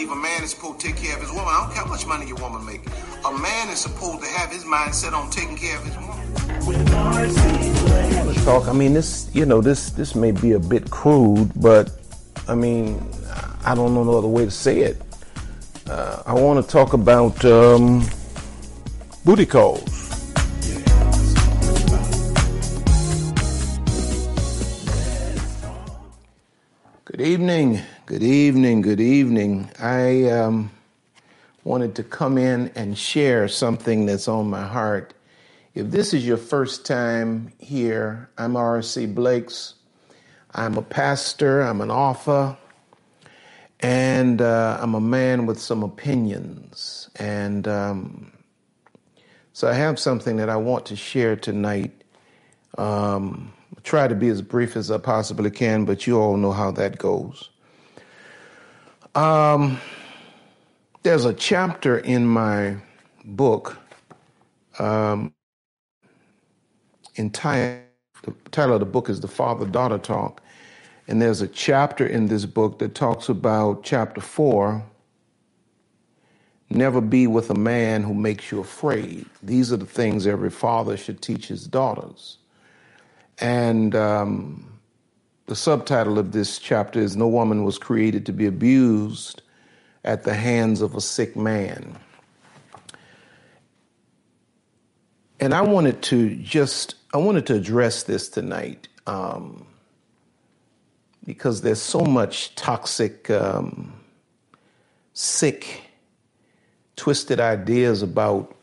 believe a man is supposed to take care of his woman. I don't care how much money your woman make. A man is supposed to have his mind set on taking care of his woman. Talk. I mean, this. You know, this. This may be a bit crude, but I mean, I don't know no other way to say it. Uh, I want to talk about um, booty calls. Good evening, good evening, good evening. I um, wanted to come in and share something that's on my heart. If this is your first time here, I'm R.C. Blakes. I'm a pastor, I'm an author, and uh, I'm a man with some opinions. And um, so I have something that I want to share tonight. Um, try to be as brief as I possibly can, but you all know how that goes. Um, there's a chapter in my book um, entitled, the title of the book is The Father Daughter Talk. And there's a chapter in this book that talks about chapter four never be with a man who makes you afraid. These are the things every father should teach his daughters. And um, the subtitle of this chapter is No Woman Was Created to Be Abused at the Hands of a Sick Man. And I wanted to just, I wanted to address this tonight um, because there's so much toxic, um, sick, twisted ideas about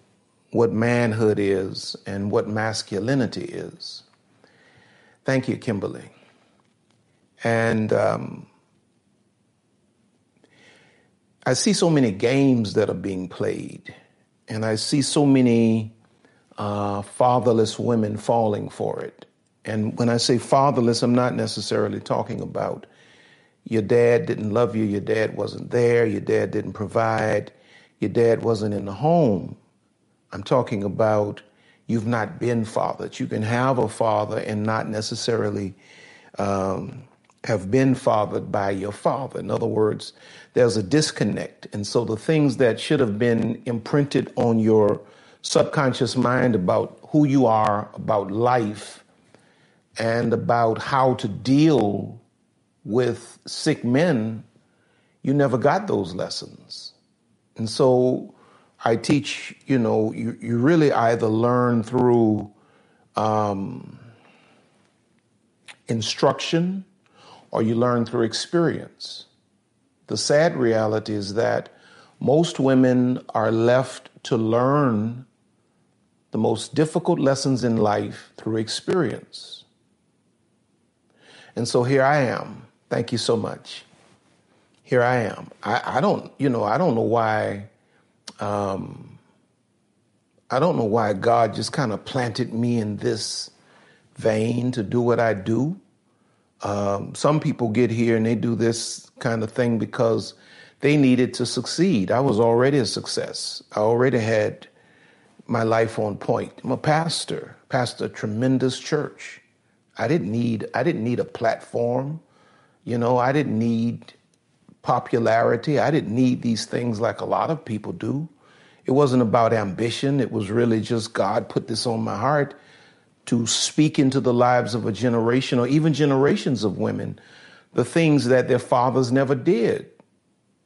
what manhood is and what masculinity is. Thank you, Kimberly. And um, I see so many games that are being played, and I see so many uh, fatherless women falling for it. And when I say fatherless, I'm not necessarily talking about your dad didn't love you, your dad wasn't there, your dad didn't provide, your dad wasn't in the home. I'm talking about you've not been fathered. You can have a father and not necessarily um, have been fathered by your father. In other words, there's a disconnect. And so the things that should have been imprinted on your subconscious mind about who you are, about life, and about how to deal with sick men, you never got those lessons. And so I teach, you know, you, you really either learn through um, instruction or you learn through experience. The sad reality is that most women are left to learn the most difficult lessons in life through experience. And so here I am. Thank you so much. Here I am. I, I don't, you know, I don't know why um, I don't know why God just kind of planted me in this vein to do what I do. Um, some people get here and they do this kind of thing because they needed to succeed. I was already a success. I already had my life on point. I'm a pastor, pastor a tremendous church. I didn't need I didn't need a platform. You know, I didn't need popularity. I didn't need these things like a lot of people do. It wasn't about ambition. It was really just God put this on my heart to speak into the lives of a generation or even generations of women the things that their fathers never did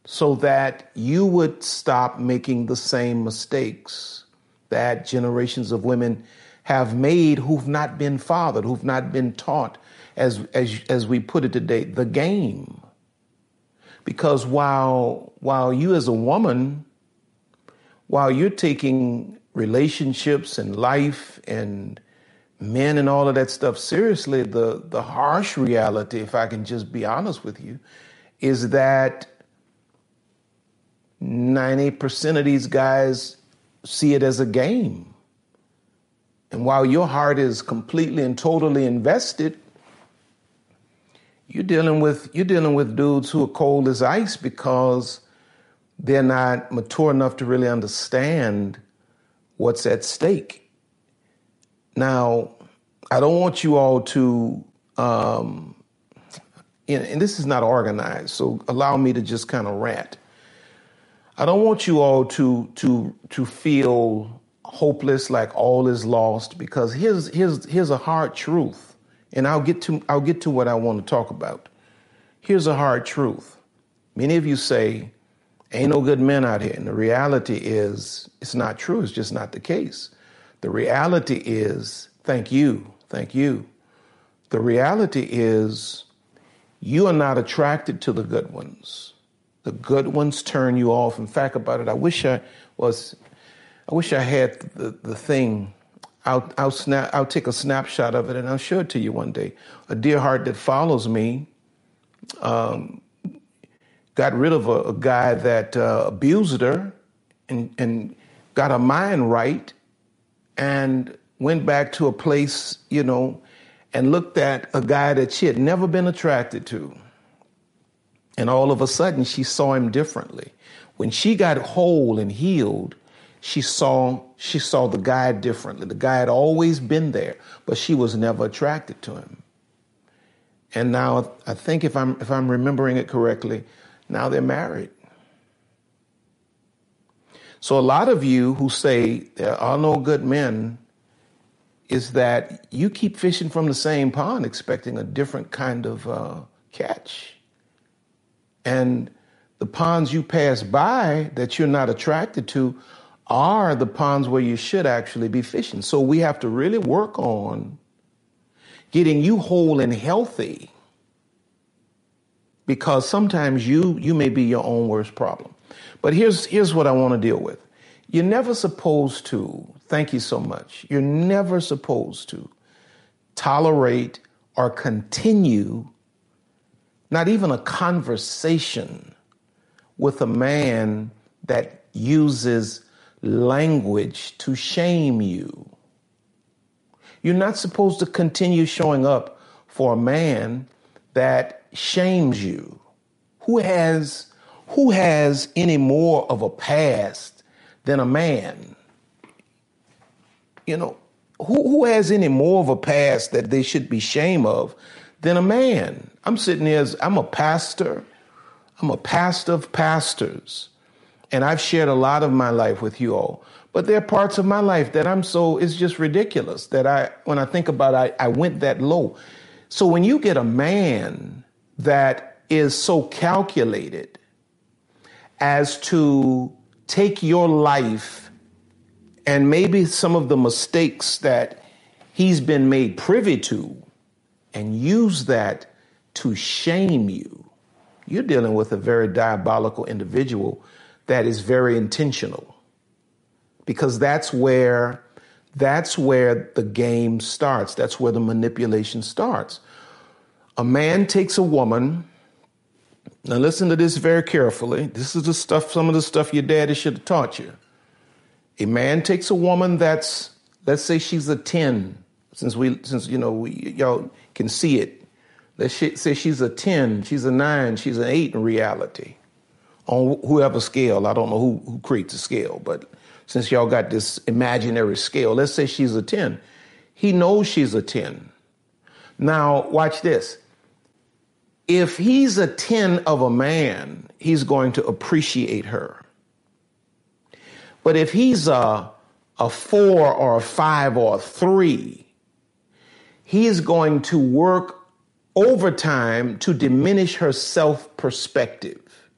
so that you would stop making the same mistakes that generations of women have made who've not been fathered, who've not been taught, as, as, as we put it today, the game. Because while, while you as a woman, while you're taking relationships and life and men and all of that stuff seriously, the, the harsh reality, if I can just be honest with you, is that 90% of these guys see it as a game. And while your heart is completely and totally invested, you're dealing with you're dealing with dudes who are cold as ice because they're not mature enough to really understand what's at stake. Now, I don't want you all to um, and this is not organized, so allow me to just kind of rant. I don't want you all to to to feel hopeless, like all is lost, because here's here's here's a hard truth, and I'll get to I'll get to what I want to talk about. Here's a hard truth. Many of you say, "Ain't no good men out here," and the reality is, it's not true. It's just not the case. The reality is, thank you, thank you. The reality is, you are not attracted to the good ones. The good ones turn you off. In fact, about it, I wish I was, I wish I had the, the thing. I'll, I'll, snap, I'll take a snapshot of it and I'll show it to you one day. A dear heart that follows me um, got rid of a, a guy that uh, abused her and, and got her mind right and went back to a place, you know, and looked at a guy that she had never been attracted to. And all of a sudden, she saw him differently. When she got whole and healed, she saw she saw the guy differently. The guy had always been there, but she was never attracted to him. And now I think if I'm if I'm remembering it correctly, now they're married. So a lot of you who say there are no good men is that you keep fishing from the same pond expecting a different kind of uh, catch. And the ponds you pass by that you're not attracted to are the ponds where you should actually be fishing. So we have to really work on getting you whole and healthy because sometimes you you may be your own worst problem. But here's here's what I want to deal with. You're never supposed to, thank you so much, you're never supposed to tolerate or continue not even a conversation with a man that uses language to shame you. You're not supposed to continue showing up for a man that shames you. Who has who has any more of a past than a man. You know, who, who has any more of a past that they should be shame of than a man? I'm sitting here as I'm a pastor. I'm a pastor of pastors. And I've shared a lot of my life with you all. But there are parts of my life that I'm so, it's just ridiculous that I, when I think about it, I, I went that low. So when you get a man that is so calculated as to take your life and maybe some of the mistakes that he's been made privy to and use that to shame you, you're dealing with a very diabolical individual that is very intentional. Because that's where that's where the game starts. That's where the manipulation starts. A man takes a woman now listen to this very carefully. This is the stuff, some of the stuff your daddy should have taught you. A man takes a woman that's, let's say she's a 10, since we, since, you know, we, y'all can see it. Let's say she's a 10, she's a nine, she's an eight in reality. On whoever scale, I don't know who, who creates a scale, but since y'all got this imaginary scale, let's say she's a 10. He knows she's a 10. Now, watch this if he's a 10 of a man, he's going to appreciate her. But if he's a, a four or a five or a three, he's going to work overtime to diminish her self perspective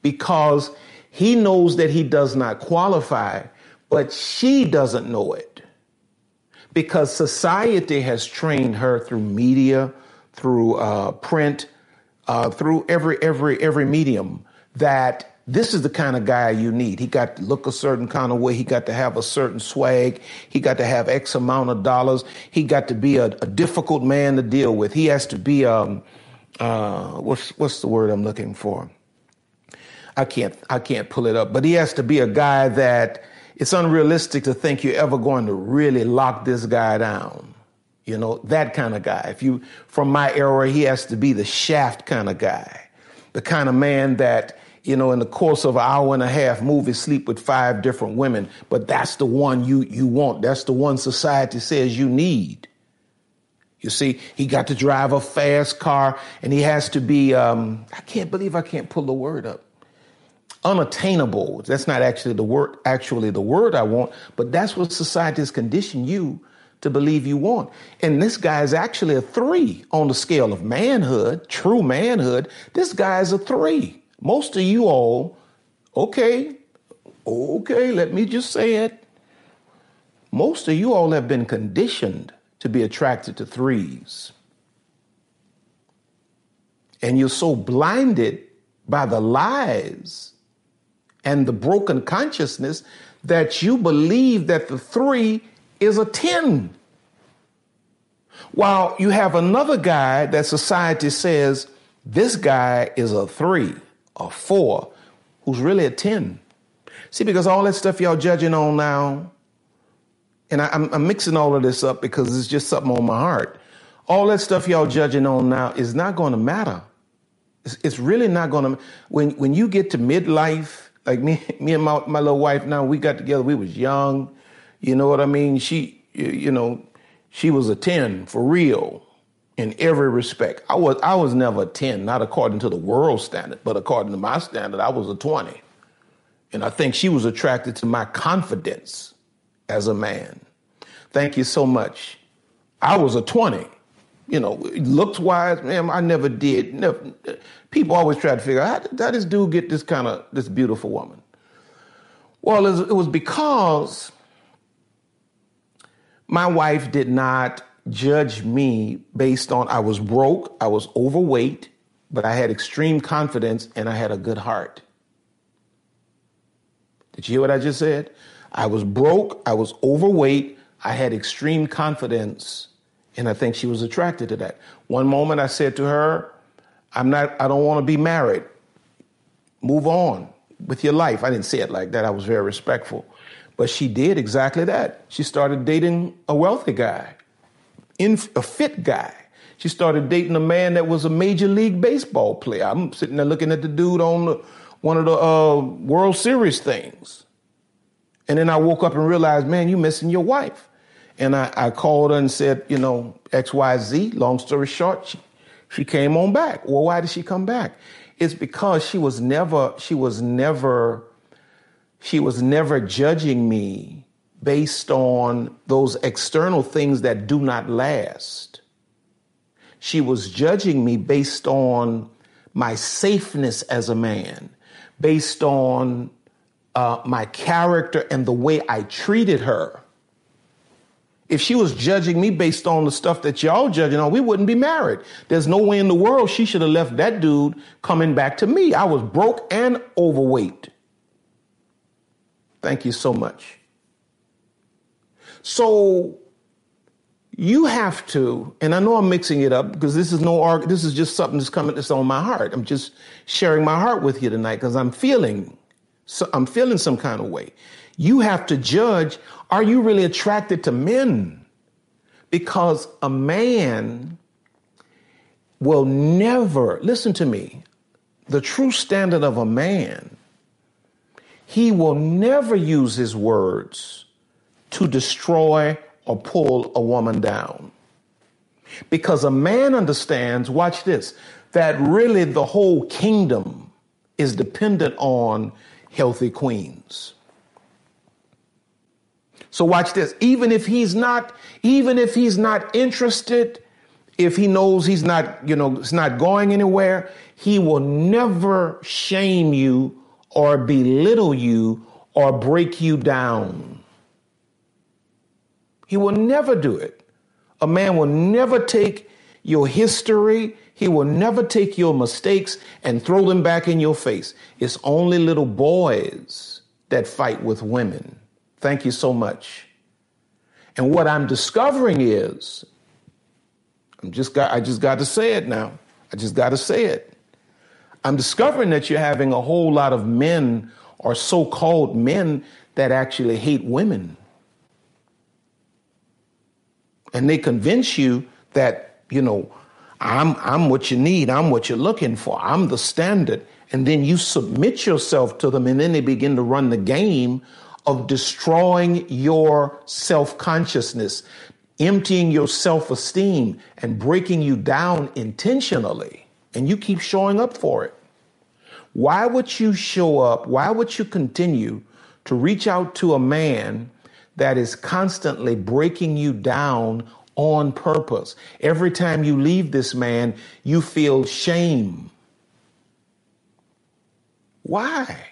because he knows that he does not qualify, but she doesn't know it because society has trained her through media, through uh, print, uh, through every every every medium that this is the kind of guy you need. He got to look a certain kind of way. He got to have a certain swag. He got to have X amount of dollars. He got to be a, a difficult man to deal with. He has to be um uh what's what's the word I'm looking for? I can't I can't pull it up, but he has to be a guy that it's unrealistic to think you're ever going to really lock this guy down. You know, that kind of guy. If you, from my era, he has to be the shaft kind of guy, the kind of man that, you know, in the course of an hour and a half movie, sleep with five different women, but that's the one you, you want. That's the one society says you need. You see, he got to drive a fast car and he has to be, um, I can't believe I can't pull the word up. Unattainable. That's not actually the word, actually the word I want, but that's what society has conditioned you to believe you want. And this guy is actually a three on the scale of manhood, true manhood. This guy is a three. Most of you all, okay, okay, let me just say it. Most of you all have been conditioned to be attracted to threes. And you're so blinded by the lies and the broken consciousness that you believe that the three is a 10. While you have another guy that society says this guy is a three, a four, who's really a 10. See, because all that stuff y'all judging on now and I, am I'm mixing all of this up because it's just something on my heart. All that stuff y'all judging on now is not going to matter. It's, it's really not going to. When when you get to midlife, like me, me and my, my little wife now, we got together. We was young, you know what I mean. She, you, know, she was a ten for real in every respect. I was I was never a ten, not according to the world standard, but according to my standard, I was a twenty. And I think she was attracted to my confidence as a man. Thank you so much. I was a 20. You know, looks wise, man, I never did. Never, people always try to figure out how did this dude get this kind of this beautiful woman? Well, it was because my wife did not judge me based on I was broke, I was overweight, but I had extreme confidence and I had a good heart. Did you hear what I just said? I was broke, I was overweight, I had extreme confidence, and I think she was attracted to that. One moment I said to her, I'm not I don't want to be married. Move on with your life. I didn't say it like that. I was very respectful. But she did exactly that. She started dating a wealthy guy, in, a fit guy. She started dating a man that was a major league baseball player. I'm sitting there looking at the dude on the, one of the uh, World Series things. And then I woke up and realized, man, you're missing your wife. And I, I called her and said, you know, XYZ, long story short, she, she came on back. Well, why did she come back? It's because she was never, she was never, she was never judging me based on those external things that do not last. She was judging me based on my safeness as a man, based on uh, my character and the way I treated her. If she was judging me based on the stuff that y'all judging on, we wouldn't be married. There's no way in the world she should have left that dude coming back to me. I was broke and overweight. Thank you so much. So you have to, and I know I'm mixing it up because this is no arg. This is just something that's coming that's on my heart. I'm just sharing my heart with you tonight because I'm feeling so I'm feeling some kind of way. You have to judge are you really attracted to men? Because a man will never, listen to me, the true standard of a man, he will never use his words to destroy or pull a woman down. Because a man understands, watch this, that really the whole kingdom is dependent on healthy queens. So watch this. Even if he's not, even if he's not interested, if he knows he's not, you know, it's not going anywhere, he will never shame you or belittle you or break you down. He will never do it. A man will never take your history, he will never take your mistakes and throw them back in your face. It's only little boys that fight with women. Thank you so much. And what I'm discovering is, I'm just got, I just got to say it now. I just got to say it. I'm discovering that you're having a whole lot of men or so called men that actually hate women. And they convince you that, you know, I'm, I'm what you need. I'm what you're looking for. I'm the standard. And then you submit yourself to them, and then they begin to run the game of destroying your self consciousness, emptying your self esteem and breaking you down intentionally, and you keep showing up for it. Why would you show up? Why would you continue to reach out to a man that is constantly breaking you down on purpose? Every time you leave this man, you feel shame. Why?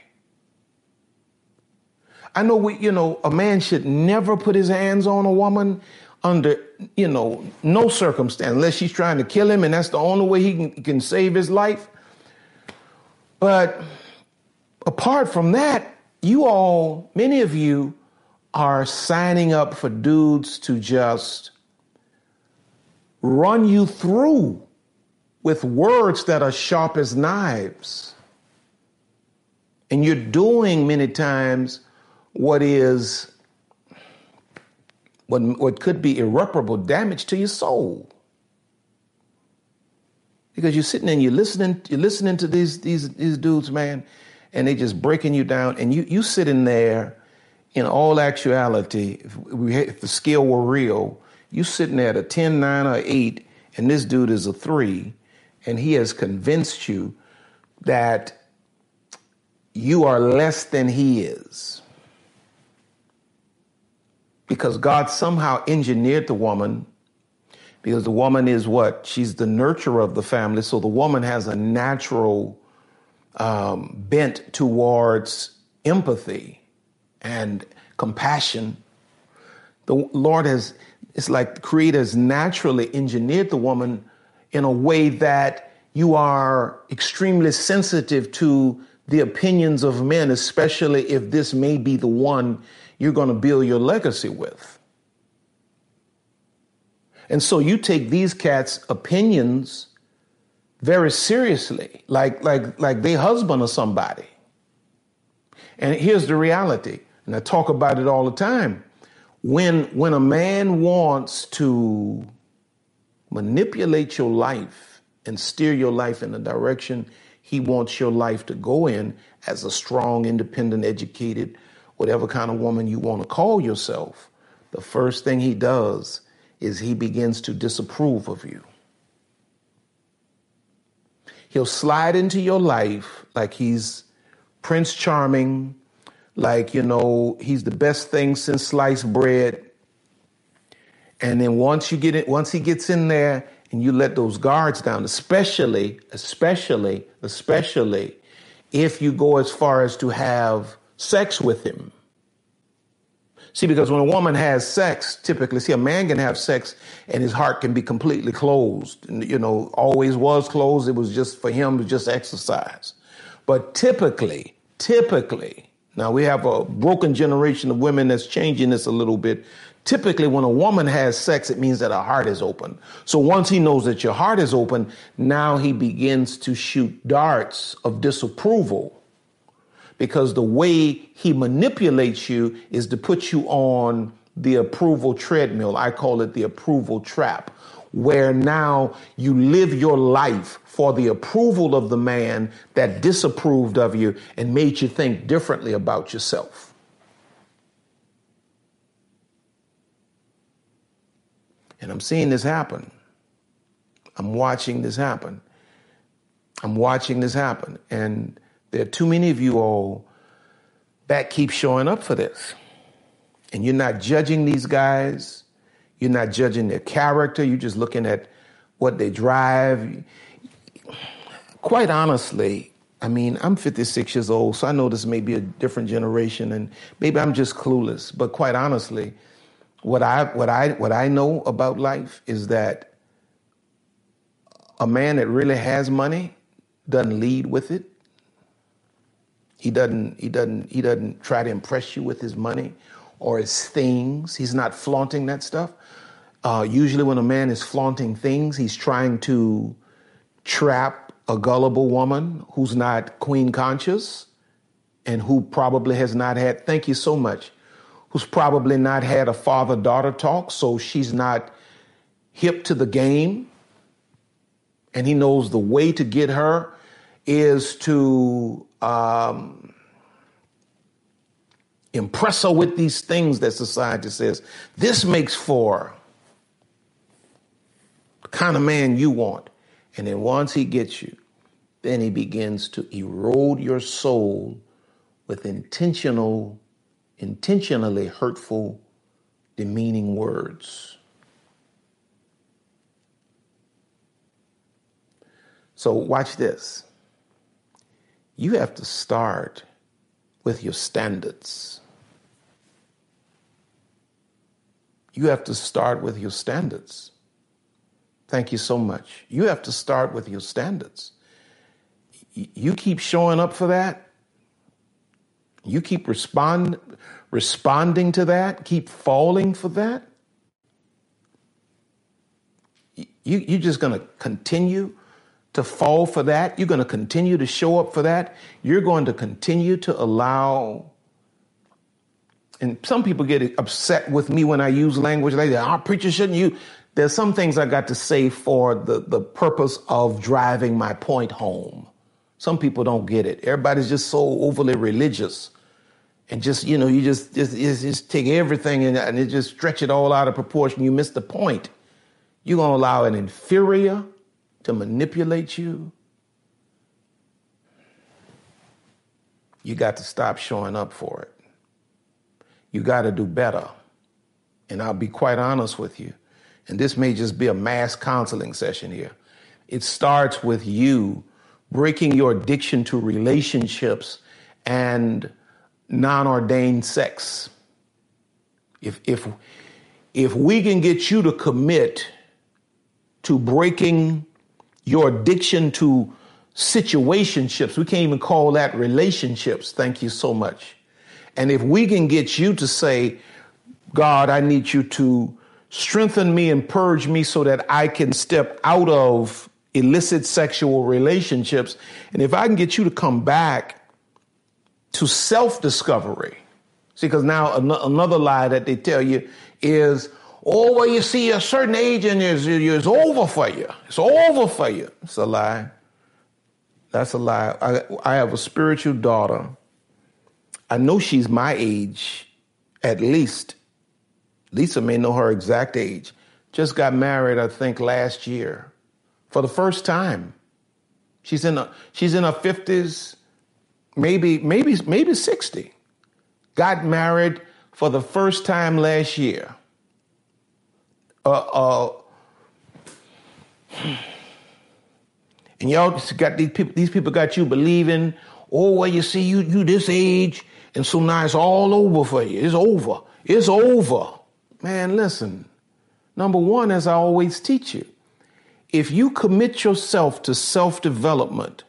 I know we, you know, a man should never put his hands on a woman under, you know, no circumstance, unless she's trying to kill him and that's the only way he can, can save his life. But apart from that, you all, many of you are signing up for dudes to just run you through with words that are sharp as knives. And you're doing many times what is what, what could be irreparable damage to your soul. Because you're sitting and you're listening, you're listening to these these these dudes, man, and they're just breaking you down, and you you sitting there. In all actuality, if, we, if the scale were real, you sitting there at a 10, 9, or 8, and this dude is a 3, and he has convinced you that you are less than he is because God somehow engineered the woman because the woman is what? She's the nurturer of the family. So the woman has a natural um, bent towards empathy and compassion. The Lord has, it's like the Creator has naturally engineered the woman in a way that you are extremely sensitive to the opinions of men, especially if this may be the one you're going to build your legacy with. And so you take these cats' opinions very seriously, like like like they husband or somebody. And here's the reality, and I talk about it all the time. When when a man wants to manipulate your life and steer your life in the direction he wants your life to go in as a strong, independent, educated, whatever kind of woman you want to call yourself, the first thing he does is he begins to disapprove of you. He'll slide into your life like he's Prince Charming, like, you know, he's the best thing since sliced bread. And then once you get it, once he gets in there and you let those guards down, especially, especially, especially if you go as far as to have sex with him. See, because when a woman has sex, typically, see, a man can have sex and his heart can be completely closed. And, you know, always was closed. It was just for him to just exercise. But typically, typically, now we have a broken generation of women that's changing this a little bit. Typically, when a woman has sex, it means that her heart is open. So once he knows that your heart is open, now he begins to shoot darts of disapproval because the way he manipulates you is to put you on the approval treadmill. I call it the approval trap, where now you live your life for the approval of the man that disapproved of you and made you think differently about yourself. And I'm seeing this happen. I'm watching this happen. I'm watching this happen. And there are too many of you all that keep showing up for this. And you're not judging these guys. You're not judging their character. You're just looking at what they drive. Quite honestly, I mean, I'm 56 years old, so I know this may be a different generation, and maybe I'm just clueless. But quite honestly, what I what I what I know about life is that a man that really has money doesn't lead with it. He doesn't, he doesn't, he doesn't try to impress you with his money or his things. He's not flaunting that stuff. Uh, usually, when a man is flaunting things, he's trying to trap a gullible woman who's not queen conscious and who probably has not had, thank you so much, who's probably not had a father daughter talk, so she's not hip to the game. And he knows the way to get her is to um, impress her with these things that society says. This makes for the kind of man you want. And then once he gets you, then he begins to erode your soul with intentional, intentionally hurtful, demeaning words. So watch this. You have to start with your standards. You have to start with your standards. Thank you so much. You have to start with your standards. You keep showing up for that. You keep respond, responding to that, keep falling for that. You, you're just going to continue to fall for that. You're going to continue to show up for that. You're going to continue to allow. And some people get upset with me when I use language like that. Our oh, preacher shouldn't you. There's some things I got to say for the, the purpose of driving my point home. Some people don't get it. Everybody's just so overly religious. And just, you know, you just just, just take everything and, and just stretch it all out of proportion. You miss the point. You're going to allow an inferior, to manipulate you, you got to stop showing up for it. You got to do better. And I'll be quite honest with you. And this may just be a mass counseling session here. It starts with you breaking your addiction to relationships and non ordained sex. If, if, if we can get you to commit to breaking your addiction to situationships, we can't even call that relationships. Thank you so much. And if we can get you to say, God, I need you to strengthen me and purge me so that I can step out of illicit sexual relationships. And if I can get you to come back to self discovery, see, because now another lie that they tell you is, Oh, well, you see, a certain age and it's, it's over for you. It's over for you. It's a lie. That's a lie. I, I have a spiritual daughter. I know she's my age, at least. Lisa may know her exact age. Just got married, I think, last year for the first time. She's in a, she's in her fifties, maybe maybe maybe sixty. Got married for the first time last year uh, uh, and y'all got these people. These people got you believing. Oh, well, you see, you you this age, and so now it's all over for you. It's over. It's over, man. Listen. Number one, as I always teach you, if you commit yourself to self development,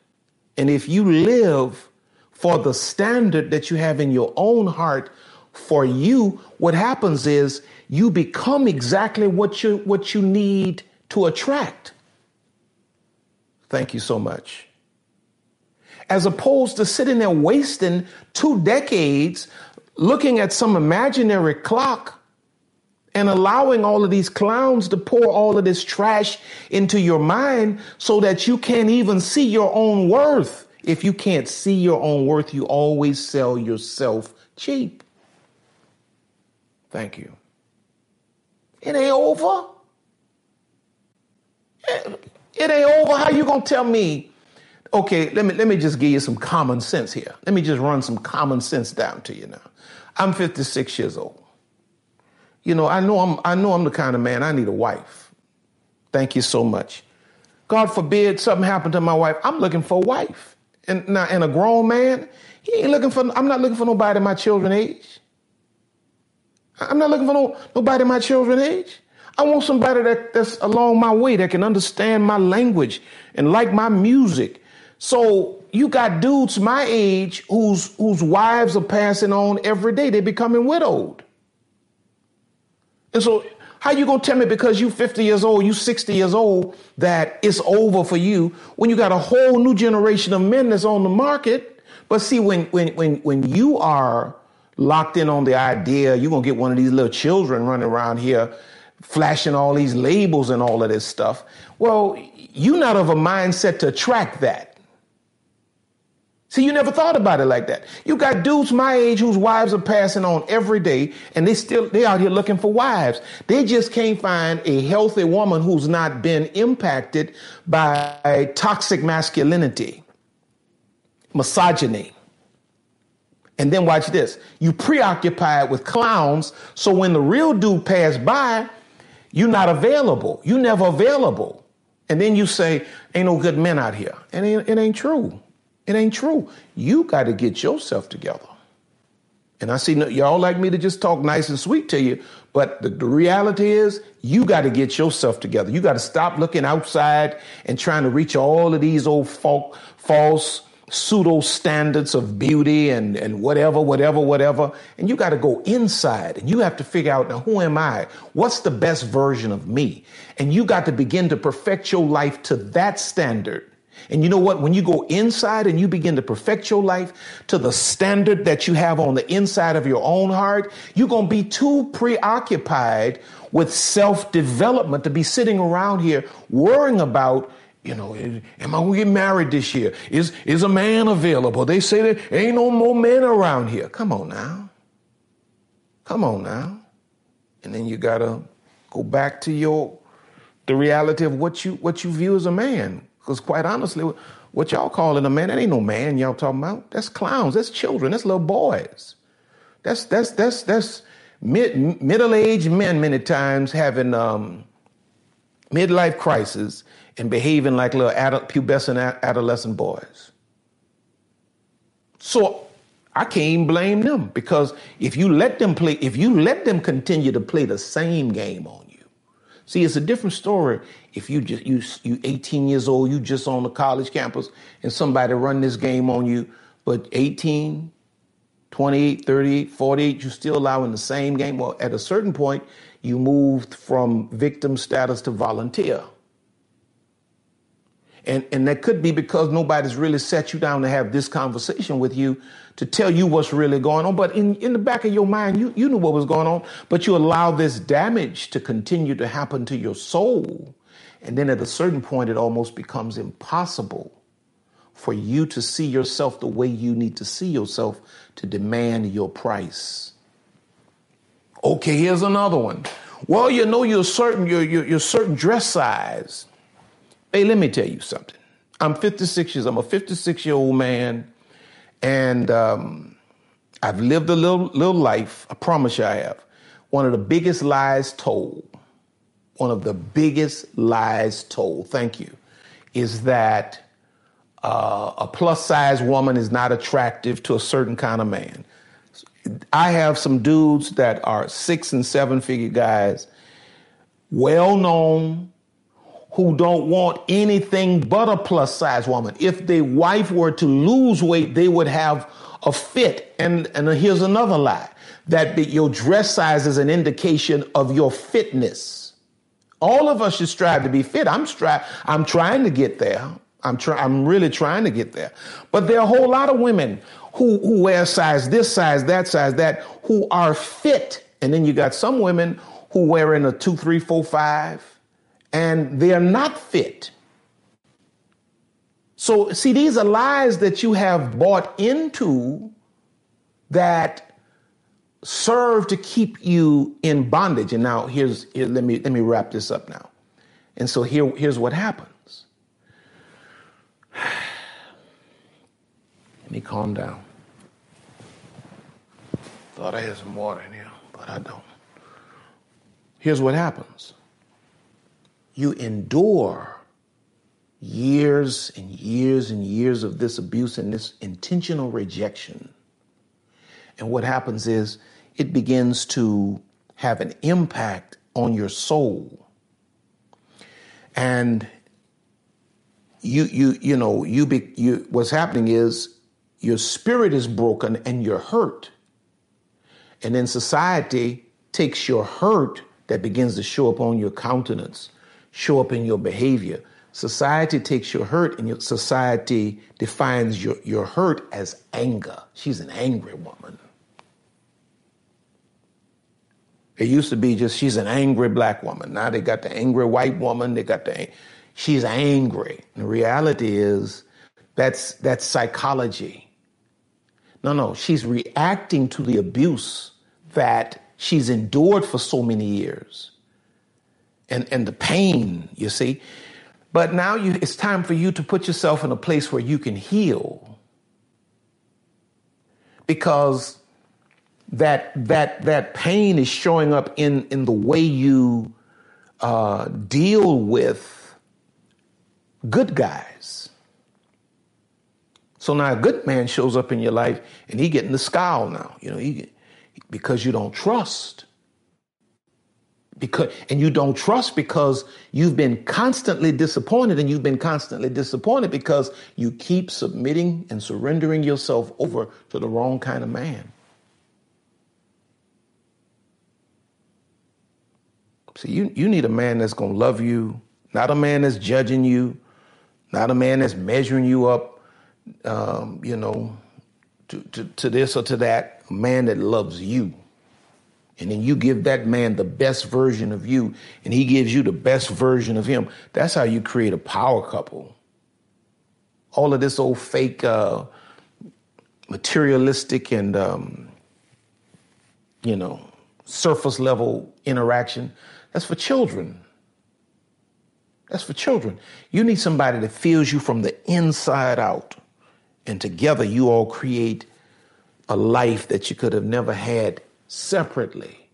and if you live for the standard that you have in your own heart for you, what happens is you become exactly what you what you need to attract. Thank you so much. As opposed to sitting there wasting two decades looking at some imaginary clock and allowing all of these clowns to pour all of this trash into your mind so that you can't even see your own worth. If you can't see your own worth, you always sell yourself cheap. Thank you. It ain't over. It, ain't over. How you gonna tell me? Okay, let me let me just give you some common sense here. Let me just run some common sense down to you now. I'm 56 years old. You know, I know I'm I know I'm the kind of man I need a wife. Thank you so much. God forbid something happened to my wife. I'm looking for a wife. And now and a grown man, he ain't looking for I'm not looking for nobody my children age. I'm not looking for no, nobody my children age. I want somebody that, that's along my way that can understand my language and like my music. So you got dudes my age whose whose wives are passing on every day. They're becoming widowed. And so how you gonna tell me because you 50 years old, you 60 years old, that it's over for you when you got a whole new generation of men that's on the market? But see, when when when when you are locked in on the idea you're going to get one of these little children running around here flashing all these labels and all of this stuff. Well, you're not of a mindset to attract that. See, you never thought about it like that. You got dudes my age whose wives are passing on every day, and they still they out here looking for wives. They just can't find a healthy woman who's not been impacted by toxic masculinity, misogyny. And then watch this. You preoccupied with clowns, so when the real dude pass by, you're not available. You never available. And then you say, ain't no good men out here. And it, it ain't true. It ain't true. You got to get yourself together. And I see y'all like me to just talk nice and sweet to you, but the, the reality is you got to get yourself together. You got to stop looking outside and trying to reach all of these old folk, false pseudo standards of beauty and, and whatever, whatever, whatever. And you got to go inside and you have to figure out now, who am I? What's the best version of me? And you got to begin to perfect your life to that standard. And you know what? When you go inside and you begin to perfect your life to the standard that you have on the inside of your own heart, you're going to be too preoccupied with self development to be sitting around here worrying about you know, am I gonna get married this year? Is is a man available? They say there ain't no more men around here. Come on now. Come on now. And then you gotta go back to your the reality of what you what you view as a man. Because quite honestly, what y'all calling a man, that ain't no man y'all talking about. That's clowns, that's children, that's little boys. That's that's that's that's mid, middle-aged men many times having um, midlife crisis and behaving like little pubescent adolescent boys. So I can't blame them because if you let them play, if you let them continue to play the same game on you, see, it's a different story. If you just you you 18 years old, you just on the college campus, and somebody run this game on you, but 18, 28, 38, 48, you're still allowing the same game. Well, at a certain point, you moved from victim status to volunteer. And, and that could be because nobody's really set you down to have this conversation with you to tell you what's really going on. But in, in the back of your mind, you, you knew what was going on, but you allow this damage to continue to happen to your soul. And then at a certain point, it almost becomes impossible for you to see yourself the way you need to see yourself to demand your price. Okay, here's another one. Well, you know you're certain you're, you're certain dress size. Hey, let me tell you something. I'm 56 years. I'm a 56 year old man, and um, I've lived a little little life. I promise you, I have. One of the biggest lies told. One of the biggest lies told. Thank you. Is that uh, a plus size woman is not attractive to a certain kind of man. I have some dudes that are six and seven figure guys, well known, who don't want anything but a plus size woman. If their wife were to lose weight, they would have a fit. And, and here's another lie that your dress size is an indication of your fitness. All of us should strive to be fit. I'm stri- I'm trying to get there. I'm try- I'm really trying to get there. But there are a whole lot of women who who wear size this size, that size, that, who are fit. And then you got some women who wear in a two, three, four, five and they're not fit. So, see, these are lies that you have bought into that serve to keep you in bondage. And now here's here, let me let me wrap this up now. And so here, here's what happens. Let me calm down. Thought I had some water in here, but I don't. Here's what happens you endure years and years and years of this abuse and this intentional rejection. And what happens is it begins to have an impact on your soul. And you you you know you be you what's happening is your spirit is broken and you're hurt. And then society takes your hurt that begins to show up on your countenance show up in your behavior. Society takes your hurt and your society defines your, your hurt as anger. She's an angry woman. It used to be just she's an angry black woman. Now they got the angry white woman, they got the she's angry. The reality is That's that's psychology. No, no, she's reacting to the abuse that she's endured for so many years. And and the pain, you see. But now you, it's time for you to put yourself in a place where you can heal. Because that that that pain is showing up in in the way you uh, deal with good guys. So now a good man shows up in your life and he getting the scowl now, you know, he, because you don't trust. Because and you don't trust because you've been constantly disappointed and you've been constantly disappointed because you keep submitting and surrendering yourself over to the wrong kind of man. See, you, you need a man that's going to love you, not a man that's judging you, not a man that's measuring you up, um, you know, to, to, to this or to that. A man that loves you. And then you give that man the best version of you, and he gives you the best version of him. That's how you create a power couple. All of this old fake, uh, materialistic, and, um, you know, surface level interaction, that's for children. That's for children. You need somebody that feels you from the inside out. And together you all create a life that you could have never had separately.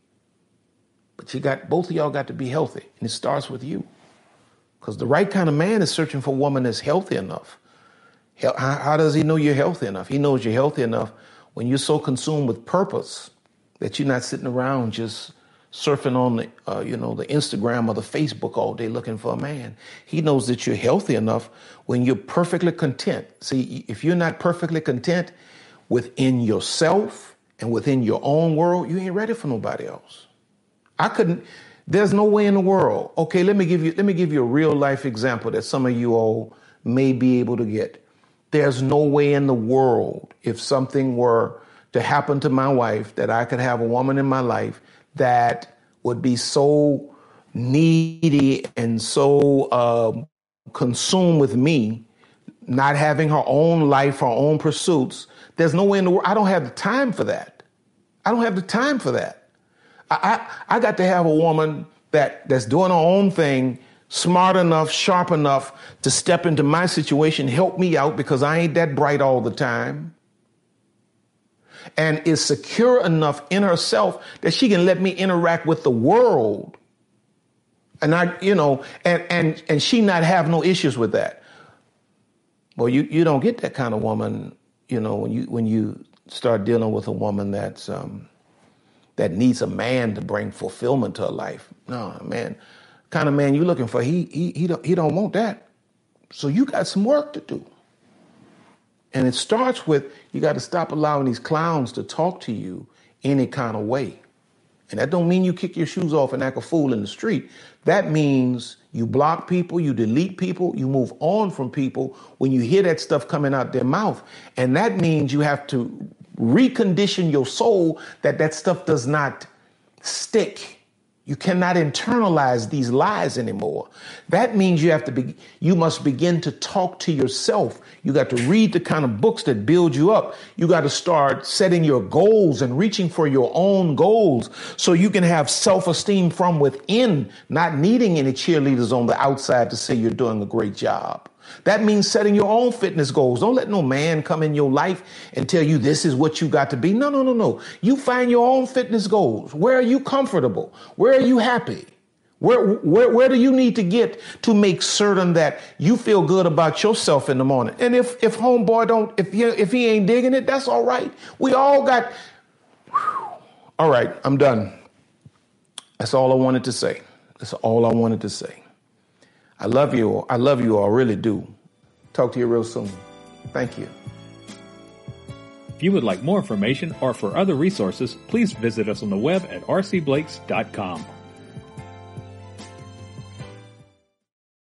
But you got both of y'all got to be healthy. And it starts with you. Because the right kind of man is searching for a woman that's healthy enough. How, does he know you're healthy enough? He knows you're healthy enough when you're so consumed with purpose that you're not sitting around just surfing on the uh, you know the Instagram or the Facebook all day looking for a man. He knows that you're healthy enough when you're perfectly content. See, if you're not perfectly content within yourself and within your own world, you ain't ready for nobody else. I couldn't. There's no way in the world. Okay, let me give you let me give you a real life example that some of you all may be able to get. There's no way in the world if something were to happen to my wife that I could have a woman in my life that would be so needy and so uh, consumed with me, not having her own life, her own pursuits. There's no way in the world. I don't have the time for that. I don't have the time for that. I, I, I got to have a woman that that's doing her own thing, smart enough, sharp enough to step into my situation, help me out because I ain't that bright all the time and is secure enough in herself that she can let me interact with the world. And I, you know, and and and she not have no issues with that. Well, you you don't get that kind of woman, you know, when you when you start dealing with a woman that's um, that needs a man to bring fulfillment to her life. No, man, kind of man you're looking for, he he he don't he don't want that. So you got some work to do. And it starts with you got to stop allowing these clowns to talk to you any kind of way. And that don't mean you kick your shoes off and act a fool in the street. That means you block people, you delete people, you move on from people when you hear that stuff coming out their mouth. And that means you have to recondition your soul that that stuff does not stick you cannot internalize these lies anymore. That means you have to be, you must begin to talk to yourself. You got to read the kind of books that build you up. You got to start setting your goals and reaching for your own goals so you can have self-esteem from within, not needing any cheerleaders on the outside to say you're doing a great job. That means setting your own fitness goals. Don't let no man come in your life and tell you this is what you got to be. No, no, no, no. You find your own fitness goals. Where are you comfortable? Where are you happy? Where, where, where do you need to get to make certain that you feel good about yourself in the morning? And if, if homeboy don't, if he, if he ain't digging it, that's all right. We all got, whew. all right, I'm done. That's all I wanted to say. That's all I wanted to say. I love you. I love you all. Really do. Talk to you real soon. Thank you. If you would like more information or for other resources, please visit us on the web at rcblakes.com.